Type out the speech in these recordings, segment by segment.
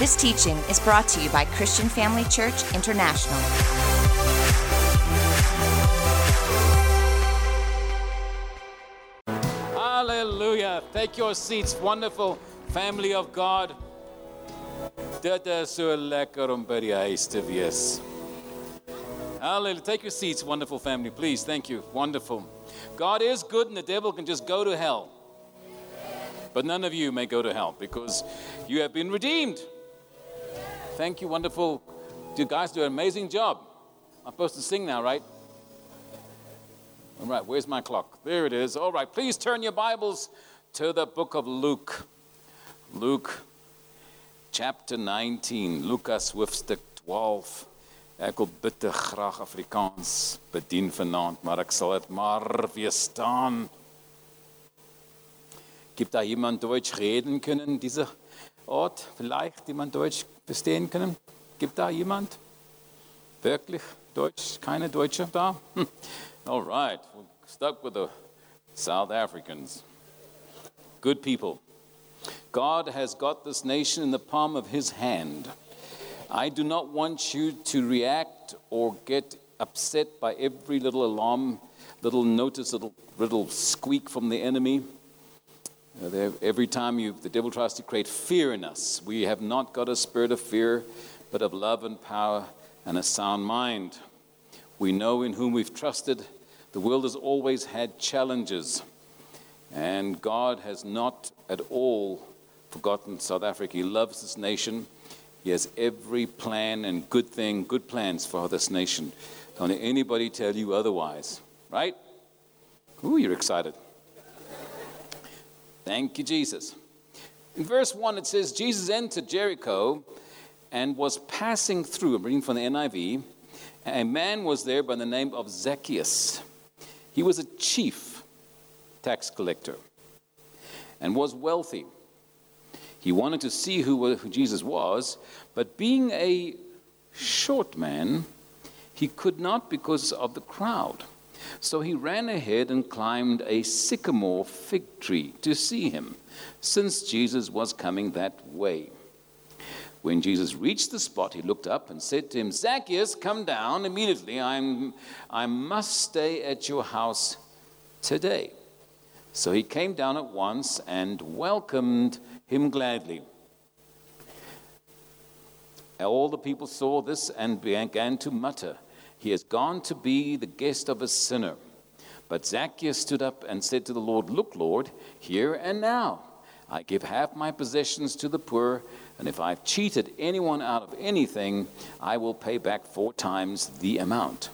This teaching is brought to you by Christian Family Church International. Hallelujah. Take your seats, wonderful family of God. Dit is so lekker om by die huis te wees. Hallelujah. Take your seats, wonderful family, please. Thank you. Wonderful. God is good and the devil can just go to hell. But none of you may go to hell because you have been redeemed. Thank you, wonderful. You guys do an amazing job. I'm supposed to sing now, right? All right, where's my clock? There it is. All right, please turn your Bibles to the book of Luke. Luke chapter 19. Lukas hoofstuk 12. Ek wil bitter graag Afrikaans bedien vanaand, maar ek sal dit maar weer staan. Gibt da jemand Deutsch reden können, dieser Ort? Vielleicht jemand Deutsch verstehen können? Gibt da jemand? Wirklich Deutsch? Keine Deutsche da? Hm. All right, we're stuck with the South Africans. Good people. God has got this nation in the palm of his hand. I do not want you to react or get upset by every little alarm, little notice, little, little squeak from the enemy. Every time you, the devil tries to create fear in us, we have not got a spirit of fear, but of love and power and a sound mind. We know in whom we've trusted. The world has always had challenges, and God has not at all forgotten South Africa. He loves this nation. He has every plan and good thing, good plans for this nation. Don't let anybody tell you otherwise, right? Ooh, you're excited. Thank you, Jesus. In verse 1, it says, Jesus entered Jericho and was passing through. I'm reading from the NIV. A man was there by the name of Zacchaeus. He was a chief tax collector and was wealthy. He wanted to see who, who Jesus was, but being a short man, he could not because of the crowd. So he ran ahead and climbed a sycamore fig tree to see him, since Jesus was coming that way. When Jesus reached the spot, he looked up and said to him, Zacchaeus, come down immediately. I'm, I must stay at your house today. So he came down at once and welcomed him gladly. All the people saw this and began to mutter, He has gone to be the guest of a sinner. But Zacchaeus stood up and said to the Lord, Look, Lord, here and now. I give half my possessions to the poor, and if I've cheated anyone out of anything, I will pay back four times the amount.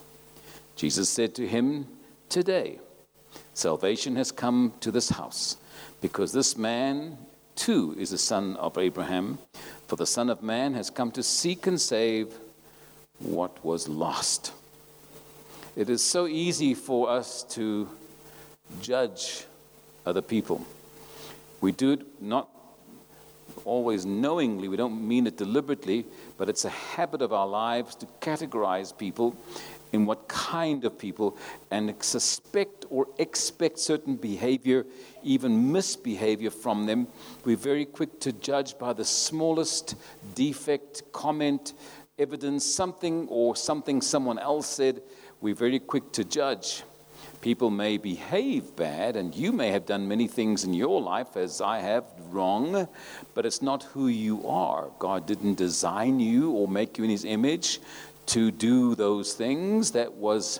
Jesus said to him, Today, salvation has come to this house, because this man too is a son of Abraham. For the Son of Man has come to seek and save what was lost. It is so easy for us to judge other people. We do it not always knowingly, we don't mean it deliberately, but it's a habit of our lives to categorize people in what kind of people and suspect or expect certain behavior, even misbehavior from them. We're very quick to judge by the smallest defect, comment, evidence, something or something someone else said. We're very quick to judge. People may behave bad, and you may have done many things in your life, as I have, wrong, but it's not who you are. God didn't design you or make you in His image to do those things. That was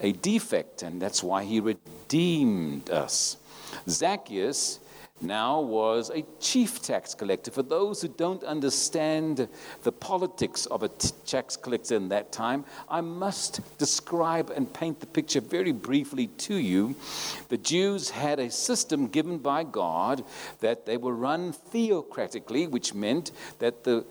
a defect, and that's why he redeemed us. Zacchaeus now was a chief tax collector. For those who don't understand the politics of a t- tax collector in that time, I must describe and paint the picture very briefly to you. The Jews had a system given by God that they were run theocratically, which meant that the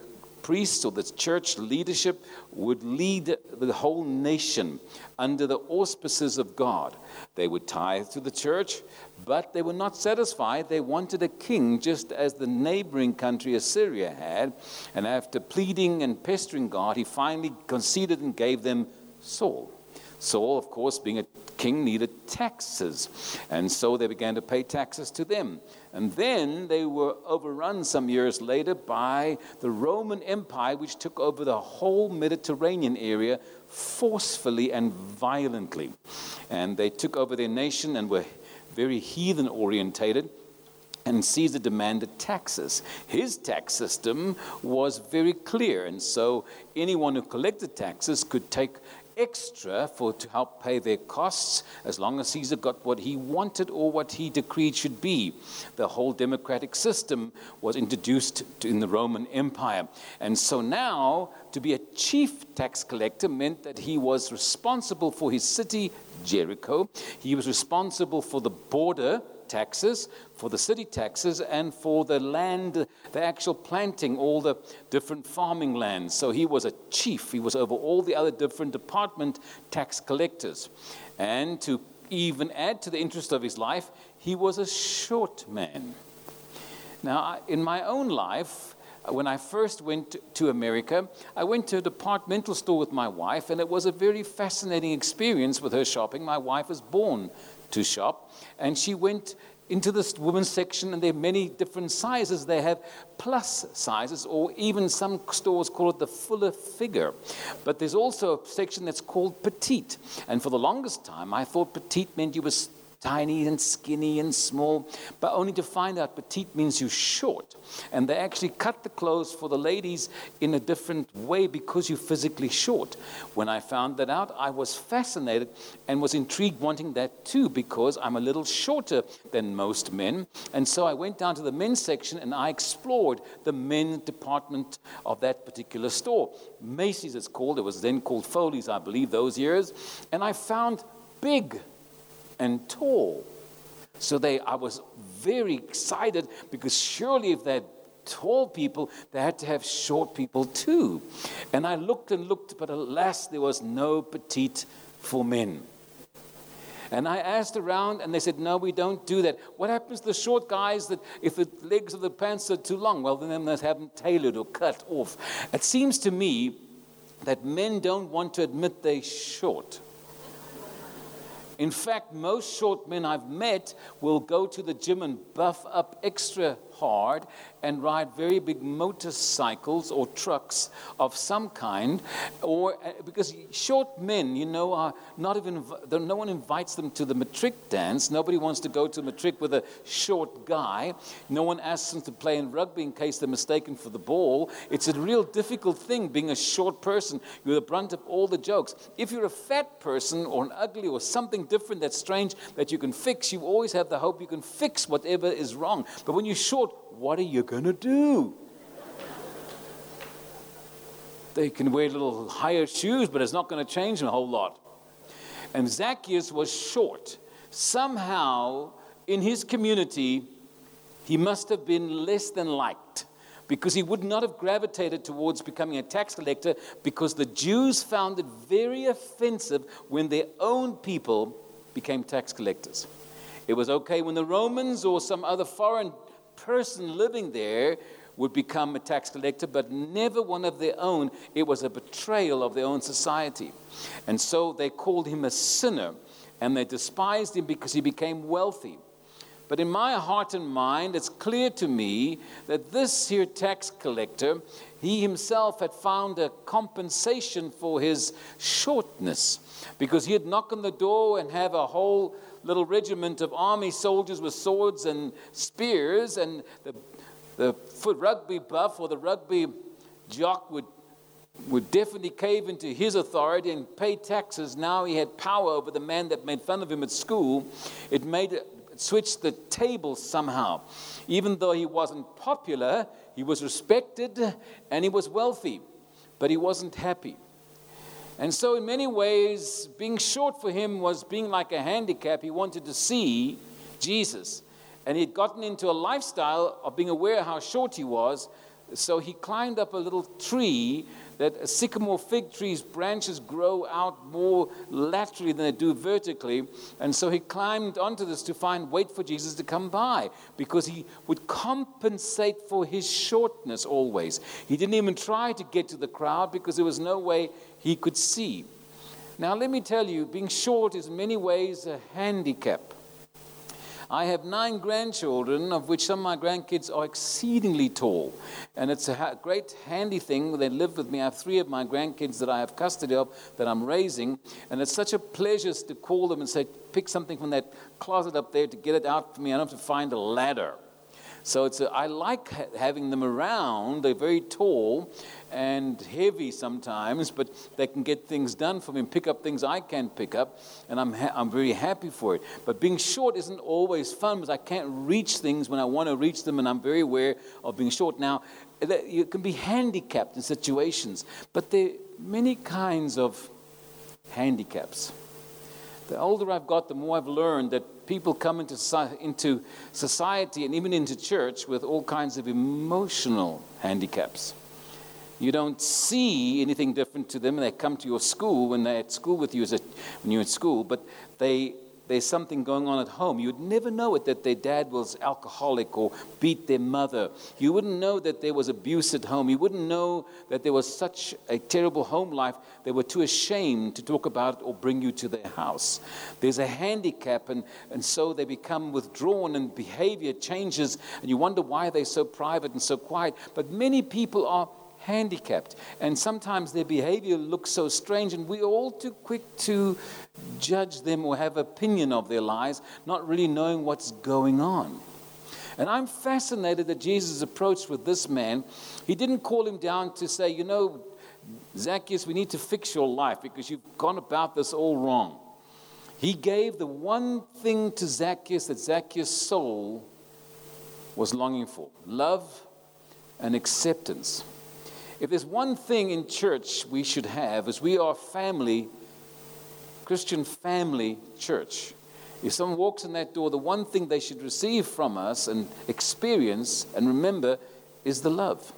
priests or the church leadership would lead the whole nation under the auspices of God. They would tithe to the church, but they were not satisfied. They wanted a king, just as the neighboring country Assyria had. And after pleading and pestering God, he finally conceded and gave them Saul. Saul, of course, being a king, needed taxes. And so they began to pay taxes to them. And then they were overrun some years later by the Roman Empire, which took over the whole Mediterranean area forcefully and violently. And they took over their nation and were very heathen orientated and Caesar demanded taxes. His tax system was very clear, and so anyone who collected taxes could take extra for to help pay their costs as long as Caesar got what he wanted or what he decreed should be. The whole democratic system was introduced in the Roman Empire. And so now to be a chief tax collector meant that he was responsible for his city, Jericho. He was responsible for the border taxes, for the city taxes, and for the land, the actual planting, all the different farming lands. So he was a chief. He was over all the other different department tax collectors. And to even add to the interest of his life, he was a short man. Now, in my own life, when I first went to America, I went to a departmental store with my wife, and it was a very fascinating experience with her shopping. My wife was born to shop. And she went into this women's section, and there are many different sizes. They have plus sizes, or even some stores call it the fuller figure. But there's also a section that's called petite. And for the longest time, I thought petite meant you was tiny and skinny and small, but only to find out petite means you're short. And they actually cut the clothes for the ladies in a different way because you're physically short. When I found that out, I was fascinated and was intrigued wanting that too because I'm a little shorter than most men. And so I went down to the men's section and I explored the men's department of that particular store. Macy's it's called, it was then called Foley's, I believe, those years. And I found big and tall. So they, I was very excited because surely if they had tall people, they had to have short people too. And I looked and looked, but alas, there was no petite for men. And I asked around, and they said, No, we don't do that. What happens to the short guys that if the legs of the pants are too long? Well, then they have them tailored or cut off. It seems to me that men don't want to admit they're short. In fact, most short men I've met will go to the gym and buff up extra hard and ride very big motorcycles or trucks of some kind, or uh, because short men, you know, are not even no one invites them to the matric dance. Nobody wants to go to matric with a short guy. No one asks them to play in rugby in case they're mistaken for the ball. It's a real difficult thing being a short person. You're the brunt of all the jokes. If you're a fat person or an ugly or something different that's strange that you can fix, you always have the hope you can fix whatever is wrong. But when you're short, what are you going to do? They can wear little higher shoes, but it's not going to change them a whole lot. And Zacchaeus was short. Somehow, in his community, he must have been less than liked because he would not have gravitated towards becoming a tax collector because the Jews found it very offensive when their own people became tax collectors. It was okay when the Romans or some other foreign person living there would become a tax collector, but never one of their own. It was a betrayal of their own society. And so they called him a sinner, and they despised him because he became wealthy. But in my heart and mind, it's clear to me that this here tax collector, he himself had found a compensation for his shortness because he had knocked on the door and have a whole little regiment of army soldiers with swords and spears, and the, the foot rugby buff or the rugby jock would, would definitely cave into his authority and pay taxes. Now he had power over the man that made fun of him at school. It made it switched the tables somehow. Even though he wasn't popular, he was respected and he was wealthy, but he wasn't happy. And so, in many ways, being short for him was being like a handicap. He wanted to see Jesus. And he'd gotten into a lifestyle of being aware how short he was. So he climbed up a little tree that a sycamore fig tree's branches grow out more laterally than they do vertically. And so he climbed onto this to find, wait for Jesus to come by because he would compensate for his shortness always. He didn't even try to get to the crowd because there was no way he could see. Now, let me tell you, being short is in many ways a handicap. I have nine grandchildren, of which some of my grandkids are exceedingly tall. And it's a ha- great handy thing. when They live with me. I have three of my grandkids that I have custody of that I'm raising. And it's such a pleasure to call them and say, pick something from that closet up there to get it out for me. I don't have to find a ladder. So it's a, I like ha- having them around. They're very tall and heavy sometimes, but they can get things done for me and pick up things I can't pick up, and I'm, ha- I'm very happy for it. But being short isn't always fun because I can't reach things when I want to reach them, and I'm very aware of being short. Now, you can be handicapped in situations, but there are many kinds of handicaps. The older I've got, the more I've learned that people come into, into society and even into church with all kinds of emotional handicaps. You don't see anything different to them. They come to your school when they're at school with you a, when you're at school, but they there's something going on at home. You'd never know it that their dad was alcoholic or beat their mother. You wouldn't know that there was abuse at home. You wouldn't know that there was such a terrible home life. They were too ashamed to talk about it or bring you to their house. There's a handicap, and, and so they become withdrawn, and behavior changes, and you wonder why they're so private and so quiet. But many people are handicapped. And sometimes their behavior looks so strange, and we're all too quick to judge them or have opinion of their lives, not really knowing what's going on. And I'm fascinated that Jesus' approached with this man, he didn't call him down to say, you know, Zacchaeus, we need to fix your life because you've gone about this all wrong. He gave the one thing to Zacchaeus that Zacchaeus' soul was longing for love and acceptance. If there's one thing in church we should have, is we are family, Christian family church. If someone walks in that door, the one thing they should receive from us and experience and remember is the love.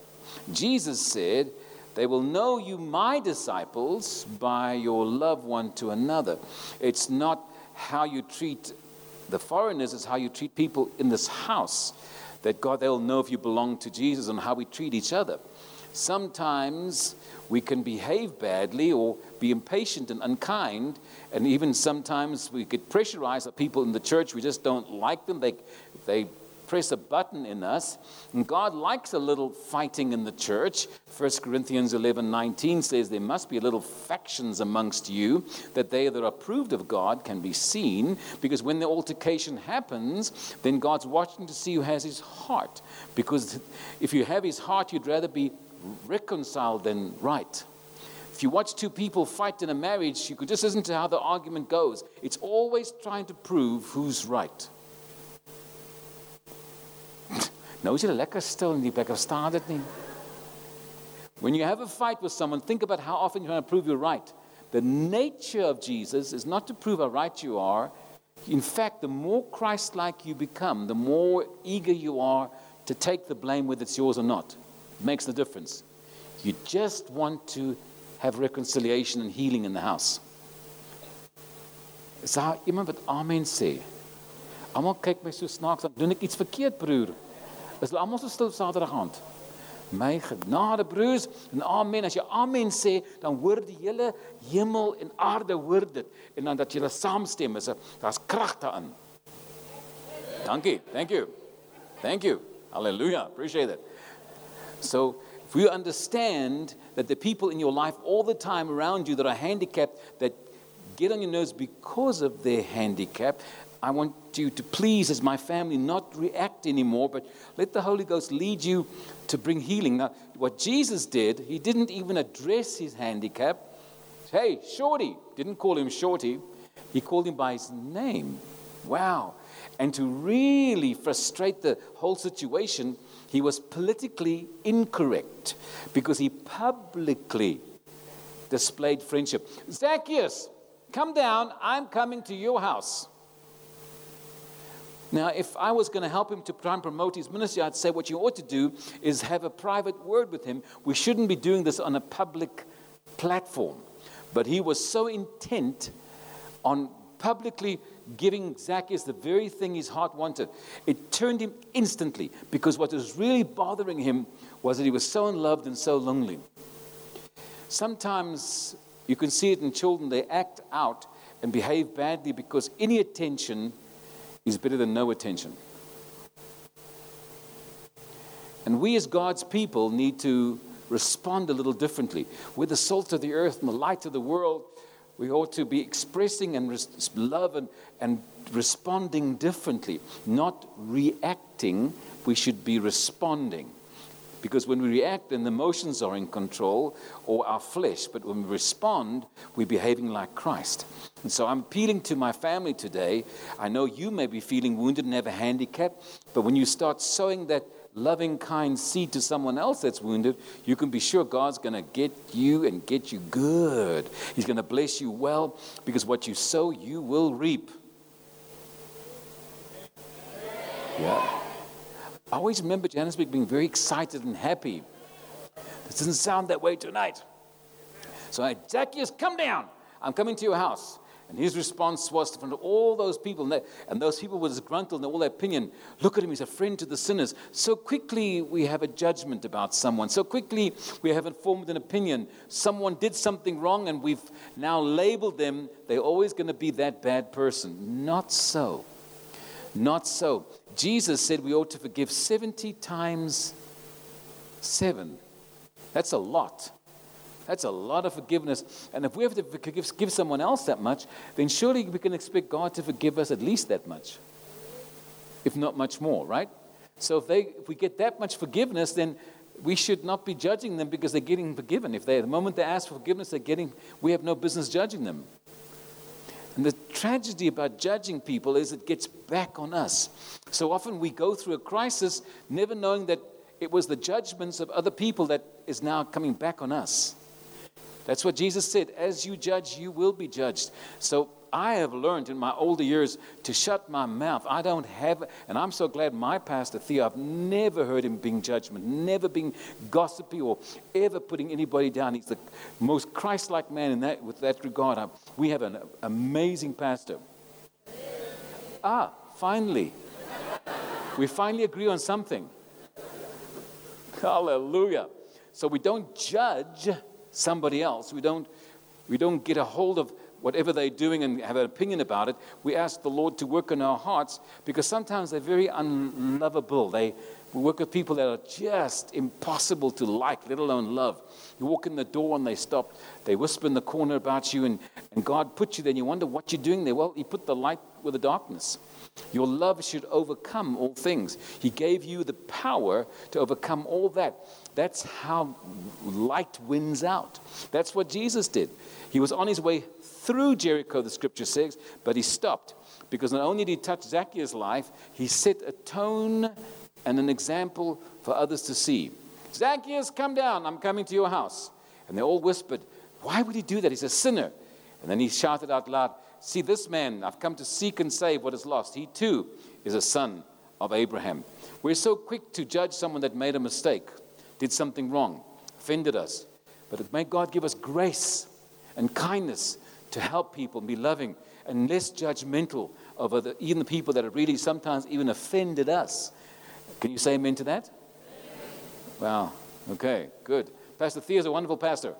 Jesus said, They will know you, my disciples, by your love one to another. It's not how you treat the foreigners, it's how you treat people in this house. That God, they'll know if you belong to Jesus and how we treat each other. Sometimes we can behave badly or be impatient and unkind, and even sometimes we get pressurized by people in the church. We just don't like them. They, they press a button in us. And God likes a little fighting in the church. 1 Corinthians 11 19 says there must be a little factions amongst you, that they that are approved of God can be seen. Because when the altercation happens, then God's watching to see who has his heart. Because if you have his heart, you'd rather be reconciled than right. If you watch two people fight in a marriage, you could just listen to how the argument goes. It's always trying to prove who's right. nou is jy lekker stil in die plek, verstaan dit nie? When you have a fight with someone, think about how often you're going to prove you're right. The nature of Jesus is not to prove how right you are. In fact, the more Christ like you become, the more eager you are to take the blame whether it's yours or not makes the difference. You just want to have reconciliation and healing in the house. Is daar iemand wat amen sê? Almal kyk my so snaaks, dan doen ek iets verkeerd, broer. Is hulle almal so stil Saterdag aand? My genade broers en amen as jy amen sê dan hoor die hele hemel en aarde hoor dit en dan dat jy saamstem is daar's krag daarin. Dankie. Thank you. Thank you. Hallelujah. Appreciate it. So if you understand that the people in your life all the time around you that are handicapped, that get on your nerves because of their handicap, I want you to please, as my family, not react anymore, but let the Holy Ghost lead you to bring healing. Now, what Jesus did, he didn't even address his handicap. Hey, Shorty, didn't call him Shorty, he called him by his name. Wow. And to really frustrate the whole situation, he was politically incorrect because he publicly displayed friendship. Zacchaeus, come down. I'm coming to your house. Now, if I was going to help him to try and promote his ministry, I'd say what you ought to do is have a private word with him. We shouldn't be doing this on a public platform. But he was so intent on publicly giving Zacchaeus the very thing his heart wanted. It turned him instantly because what was really bothering him was that he was so unloved and so lonely. Sometimes You can see it in children, they act out and behave badly because any attention is better than no attention. And we, as God's people, need to respond a little differently. We're the salt of the earth and the light of the world. We ought to be expressing and res- love and, and responding differently, not reacting. We should be responding. Because when we react, then the emotions are in control or our flesh. But when we respond, we're behaving like Christ. And so I'm appealing to my family today. I know you may be feeling wounded and have a handicap, but when you start sowing that loving, kind seed to someone else that's wounded, you can be sure God's going to get you and get you good. He's going to bless you well because what you sow, you will reap. Yeah. I always remember Johannesburg being very excited and happy. This doesn't sound that way tonight. So I, Zacchaeus, come down. I'm coming to your house. And his response was to all those people, and, and those people were disgruntled in all their opinion. Look at him, he's a friend to the sinners. So quickly we have a judgment about someone. So quickly we have formed an opinion. Someone did something wrong, and we've now labeled them. They're always going to be that bad person. Not so. Not so. Jesus said we ought to forgive 70 times 7. That's a lot. That's a lot of forgiveness. And if we have to forgive, give someone else that much, then surely we can expect God to forgive us at least that much, if not much more, right? So if, they, if we get that much forgiveness, then we should not be judging them because they're getting forgiven. If they, the moment they ask for forgiveness, they're getting, we have no business judging them. And the tragedy about judging people is it gets back on us. So often we go through a crisis never knowing that it was the judgments of other people that is now coming back on us. That's what Jesus said. As you judge, you will be judged. So I have learned in my older years to shut my mouth. I don't have, and I'm so glad my pastor, Theo, I've never heard him being judgment, never being gossipy or ever putting anybody down. He's the most Christ like man in that, with that regard. We have an amazing pastor. Ah, finally. We finally agree on something. Hallelujah. So we don't judge somebody else. We don't, we don't get a hold of whatever they're doing and have an opinion about it. We ask the Lord to work in our hearts because sometimes they're very unlovable. They, we work with people that are just impossible to like, let alone love. You walk in the door and they stop. They whisper in the corner about you, and, and God put you there, and you wonder what you're doing there. Well, He put the light with the darkness. Your love should overcome all things. He gave you the power to overcome all that. That's how light wins out. That's what Jesus did. He was on his way through Jericho, the scripture says, but he stopped because not only did he touch Zacchaeus' life, he set a tone and an example for others to see. Zacchaeus, come down. I'm coming to your house. And they all whispered, Why would he do that? He's a sinner. And then he shouted out loud, See, this man, I've come to seek and save what is lost. He too is a son of Abraham. We're so quick to judge someone that made a mistake, did something wrong, offended us. But may God give us grace and kindness to help people and be loving and less judgmental of other, even the people that have really sometimes even offended us. Can you say amen to that? Wow. Okay, good. Pastor Theo is a wonderful pastor.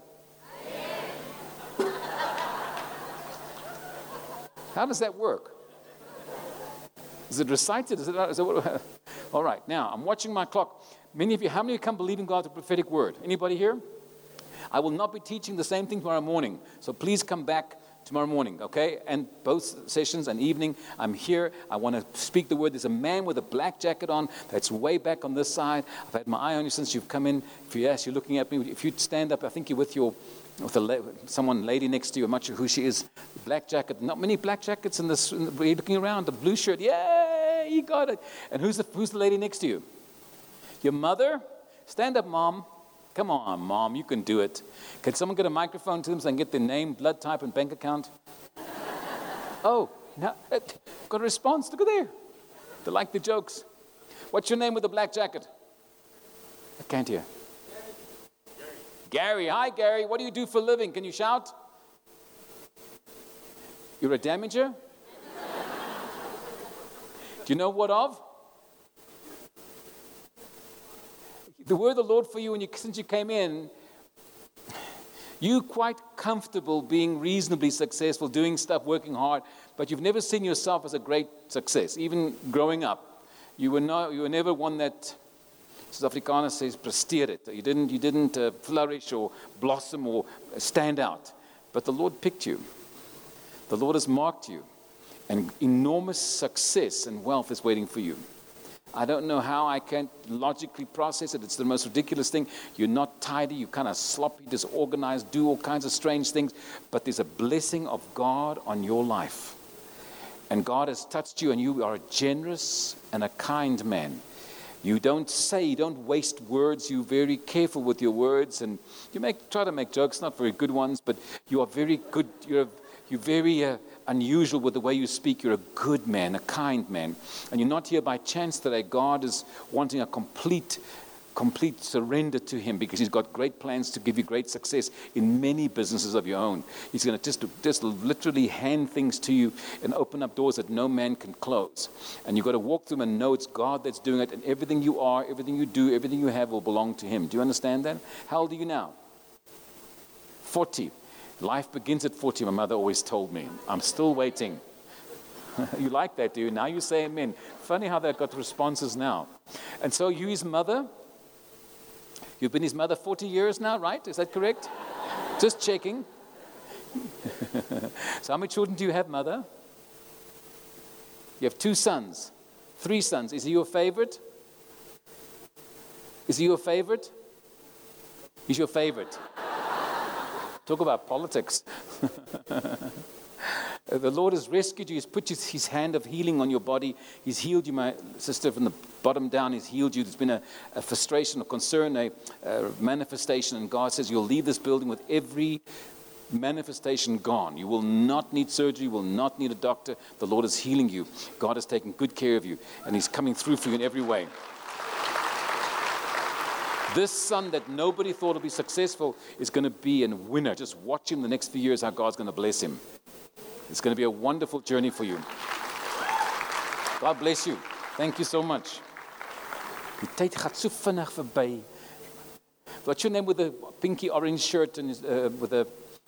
How does that work? Is it recited? Is it, is it what, all right, now I'm watching my clock. Many of you, how many of you come believing God's prophetic word? Anybody here? I will not be teaching the same thing tomorrow morning, so please come back tomorrow morning, okay? And both sessions and evening, I'm here. I want to speak the word. There's a man with a black jacket on that's way back on this side. I've had my eye on you since you've come in. If you yes, you're looking at me. If you stand up, I think you're with your with a someone lady next to you. I'm not sure who she is. Black jacket. Not many black jackets in this. In the, you're looking around. The blue shirt. Yeah, you got it. And who's the who's the lady next to you? Your mother. Stand up, mom. Come on, mom. You can do it. Can someone get a microphone to them so I can get their name, blood type, and bank account? oh, now uh, got a response. Look at there. They like the jokes. What's your name with the black jacket? I can't hear. Gary, hi Gary, what do you do for a living? Can you shout? You're a damager? do you know what of? The word of the Lord for you, and you, since you came in, You quite comfortable being reasonably successful, doing stuff, working hard, but you've never seen yourself as a great success. Even growing up, you were, not, you were never one that South Afrikaans says presteer it. You didn't, you didn't uh, flourish or blossom or stand out. But the Lord picked you. The Lord has marked you. And enormous success and wealth is waiting for you. I don't know how I can logically process it. It's the most ridiculous thing. You're not tidy, you're kind of sloppy, disorganized, do all kinds of strange things. But there's a blessing of God on your life. And God has touched you, and you are a generous and a kind man. You don't say, you don't waste words. You're very careful with your words, and you make, try to make jokes, not very good ones, but you are very good. You're, you're very uh, unusual with the way you speak. You're a good man, a kind man. And you're not here by chance today. God is wanting a complete, complete surrender to Him because He's got great plans to give you great success in many businesses of your own. He's going to just, just literally hand things to you and open up doors that no man can close. And you've got to walk through them and know it's God that's doing it. And everything you are, everything you do, everything you have will belong to Him. Do you understand that? How old are you now? 40. Life begins at 40, my mother always told me. I'm still waiting. you like that, do you? Now you say amen. Funny how that got responses now. And so you his mother. You've been his mother 40 years now, right? Is that correct? Just checking. so how many children do you have, mother? You have two sons, three sons. Is he your favorite? Is he your favorite? He's your favorite. Talk about politics. Uh, the Lord has rescued you. He's put his, hand of healing on your body. He's healed you, my sister, from the bottom down. He's healed you. There's been a, a frustration, a concern, a, a manifestation. And God says, You'll leave this building with every manifestation gone. You will not need surgery, you will not need a doctor. The Lord is healing you. God is taking good care of you, and He's coming through for you in every way. This son that nobody thought would be successful is going to be a winner. Just watch him the next few years, how God's going to bless him. It's going to be a wonderful journey for you. God bless you. Thank you so much. Die tyd gaan so vinnig verby. What's your name with the pinky orange shirt and uh, with the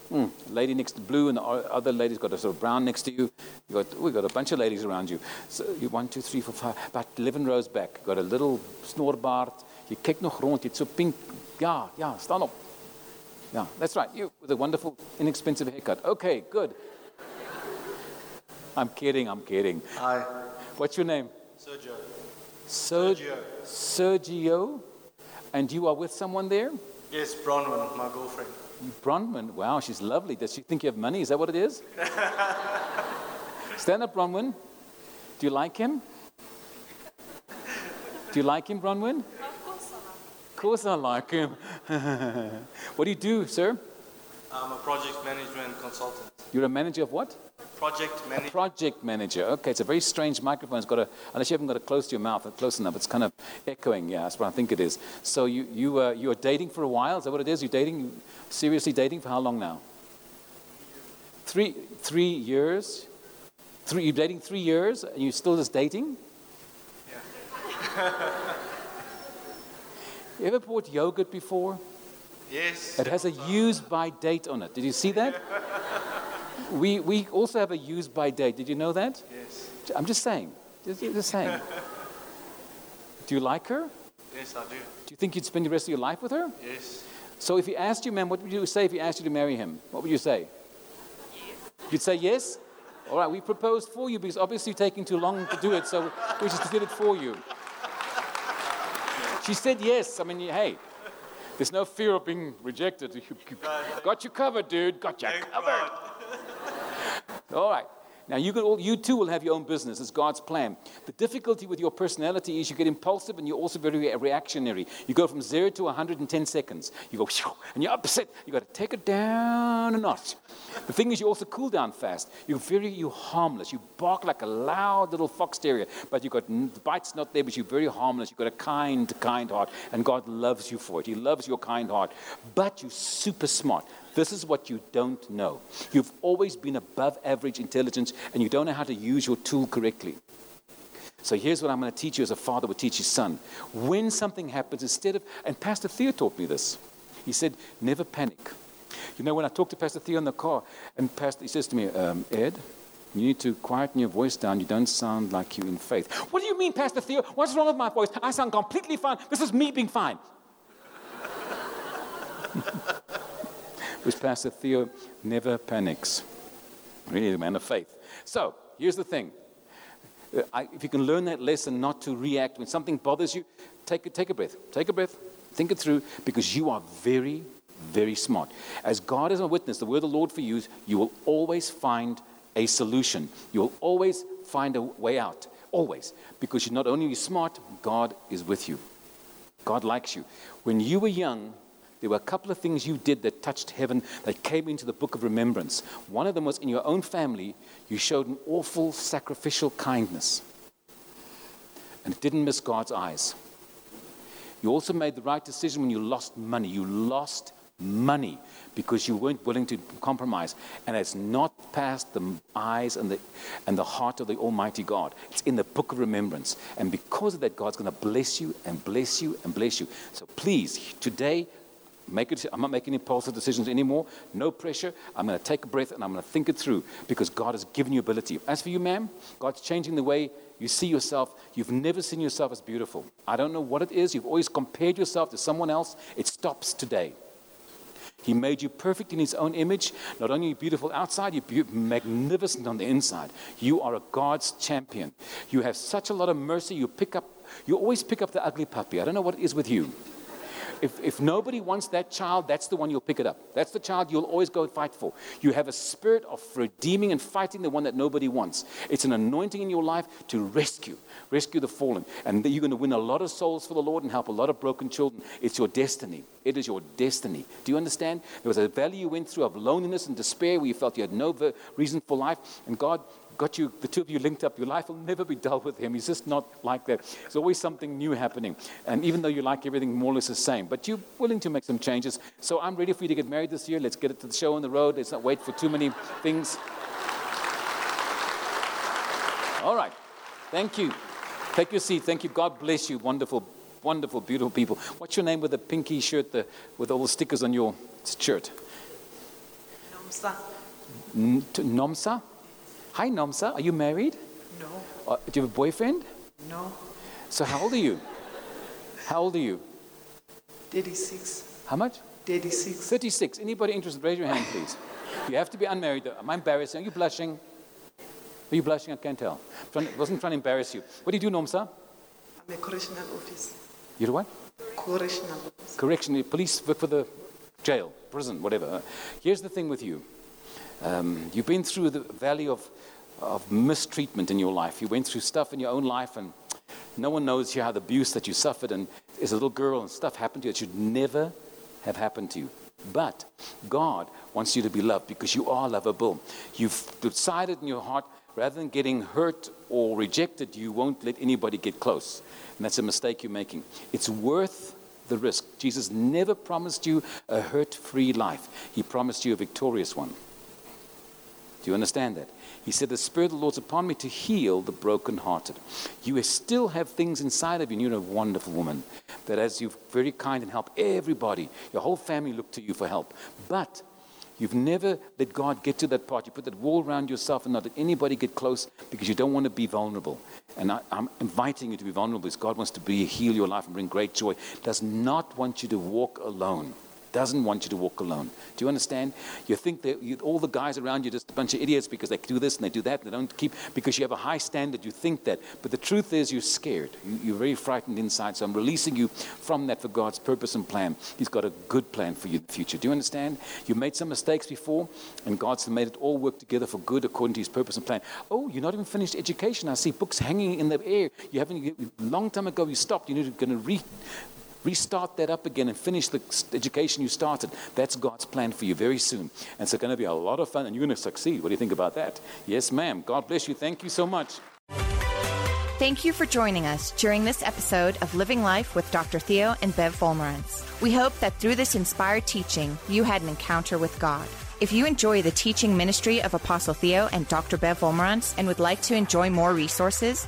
mm, lady next to blue and the other lady's got a sort of brown next to you. You got we got a bunch of ladies around you. So you one, two, three, four, five, about eleven rows back. Got a little snorbart. Jy kyk nog rond, jy't so pink. Ja, ja, staan op. Yeah, that's right. You with a wonderful, inexpensive haircut. Okay, good. I'm kidding, I'm kidding. Hi. What's your name? Sergio. Sergio. Sergio. And you are with someone there? Yes, Bronwyn, my girlfriend. Bronwyn, wow, she's lovely. Does she think you have money? Is that what it is? Stand up, Bronwyn. Do you like him? Do you like him, Bronwyn? Of course I like him. what do you do, sir? I'm a project management consultant. You're a manager of what? Project manager. A project manager. Okay, it's a very strange microphone. It's got a, unless you haven't got it close to your mouth, close enough, it's kind of echoing. Yeah, that's what I think it is. So you, you, uh, you are dating for a while? Is that what it is? You're dating, seriously dating for how long now? Three, three years? Three, you're dating three years and you're still just dating? Yeah. You ever bought yogurt before? Yes. It has a use by date on it. Did you see that? we, we also have a use by date. Did you know that? Yes. I'm just saying. Just, just saying. do you like her? Yes, I do. Do you think you'd spend the rest of your life with her? Yes. So if he asked you, ma'am, what would you say if he asked you to marry him? What would you say? Yes. You'd say yes? All right, we proposed for you because obviously you're taking too long to do it, so we just did it for you. She said yes. I mean, hey, there's no fear of being rejected. Got you covered, dude. Got you covered. All right. Now, you, all, you too will have your own business. It's God's plan. The difficulty with your personality is you get impulsive and you're also very reactionary. You go from zero to 110 seconds. You go, and you're upset. You've got to take it down a notch. The thing is, you also cool down fast. You're very, you're harmless. You bark like a loud little fox terrier, but you've got, the bite's not there, but you're very harmless. You've got a kind, kind heart, and God loves you for it. He loves your kind heart. But you're super smart. This is what you don't know. You've always been above average intelligence and you don't know how to use your tool correctly. So here's what I'm going to teach you as a father would teach his son. When something happens, instead of, and Pastor Theo taught me this, he said, never panic. You know, when I talked to Pastor Theo in the car, and Pastor, he says to me, um, Ed, you need to quieten your voice down. You don't sound like you're in faith. What do you mean, Pastor Theo? What's wrong with my voice? I sound completely fine. This is me being fine. Which Pastor Theo never panics. Really, a man of faith. So, here's the thing. Uh, I, if you can learn that lesson not to react when something bothers you, take take a breath. Take a breath. Think it through because you are very, very smart. As God is a witness, the word of the Lord for you you will always find a solution. You will always find a way out. Always. Because you're not only smart, God is with you. God likes you. When you were young, there were a couple of things you did that touched heaven that came into the book of remembrance. One of them was in your own family, you showed an awful sacrificial kindness. And it didn't miss God's eyes. You also made the right decision when you lost money. You lost money because you weren't willing to compromise. And it's not past the eyes and the, and the heart of the Almighty God. It's in the book of remembrance. And because of that, God's going to bless you and bless you and bless you. So please, today, make I'm not making impulsive decisions anymore. No pressure. I'm going to take a breath and I'm going to think it through because God has given you ability. As for you, ma'am, God's changing the way you see yourself. You've never seen yourself as beautiful. I don't know what it is. You've always compared yourself to someone else. It stops today. He made you perfect in His own image. Not only beautiful outside, you're magnificent on the inside. You are a God's champion. You have such a lot of mercy. You pick up, you always pick up the ugly puppy. I don't know what it is with you if, if nobody wants that child, that's the one you'll pick it up. That's the child you'll always go fight for. You have a spirit of redeeming and fighting the one that nobody wants. It's an anointing in your life to rescue, rescue the fallen. And you're going to win a lot of souls for the Lord and help a lot of broken children. It's your destiny. It is your destiny. Do you understand? There was a valley you went through of loneliness and despair where you felt you had no reason for life. And God got you, the two of you linked up. Your life will never be dull with him. He's just not like that. There's always something new happening. And even though you like everything more or less the same, but you're willing to make some changes. So I'm ready for you to get married this year. Let's get it to the show on the road. Let's not wait for too many things. All right. Thank you. Take your seat. Thank you. God bless you. Wonderful, wonderful, beautiful people. What's your name with the pinky shirt the, with all the stickers on your shirt? Nomsa. N- Nomsa? Hi, Nomsa. Are you married? No. Uh, do you have a boyfriend? No. So, how old are you? How old are you? 36. How much? 36. 36. Anybody interested? Raise your hand, please. You have to be unmarried. Am I embarrassing? Are you blushing? Are you blushing? I can't tell. I wasn't trying to embarrass you. What do you do, Nomsa? I'm a correctional officer. You do what? Correctional officer. Correction, police for for the jail, prison, whatever. Here's the thing with you. Um, you've been through the valley of, of mistreatment in your life. You went through stuff in your own life, and no one knows how the abuse that you suffered. And as a little girl, and stuff happened to you that should never have happened to you. But God wants you to be loved because you are lovable. You've decided in your heart, rather than getting hurt or rejected, you won't let anybody get close. And that's a mistake you're making. It's worth the risk. Jesus never promised you a hurt free life, He promised you a victorious one. Do you understand that? He said, The Spirit of the Lord's upon me to heal the brokenhearted. You still have things inside of you, and you're a wonderful woman. That as you're very kind and help everybody, your whole family look to you for help. But you've never let God get to that part. You put that wall around yourself and not let anybody get close because you don't want to be vulnerable. And I, am inviting you to be vulnerable because God wants to be, heal your life and bring great joy. Does not want you to walk alone doesn't want you to walk alone. Do you understand? You think that you, all the guys around you are just a bunch of idiots because they do this and they do that and they don't keep, because you have a high standard, you think that. But the truth is, you're scared. You, you're very frightened inside. So I'm releasing you from that for God's purpose and plan. He's got a good plan for you in the future. Do you understand? You made some mistakes before, and God's made it all work together for good according to His purpose and plan. Oh, you're not even finished education. I see books hanging in the air. You haven't, long time ago you stopped. You're going to read Restart that up again and finish the education you started. That's God's plan for you very soon. And it's going to be a lot of fun and you're going to succeed. What do you think about that? Yes, ma'am. God bless you. Thank you so much. Thank you for joining us during this episode of Living Life with Dr. Theo and Bev Wolmarans. We hope that through this inspired teaching, you had an encounter with God. If you enjoy the teaching ministry of Apostle Theo and Dr. Bev Wolmarans and would like to enjoy more resources,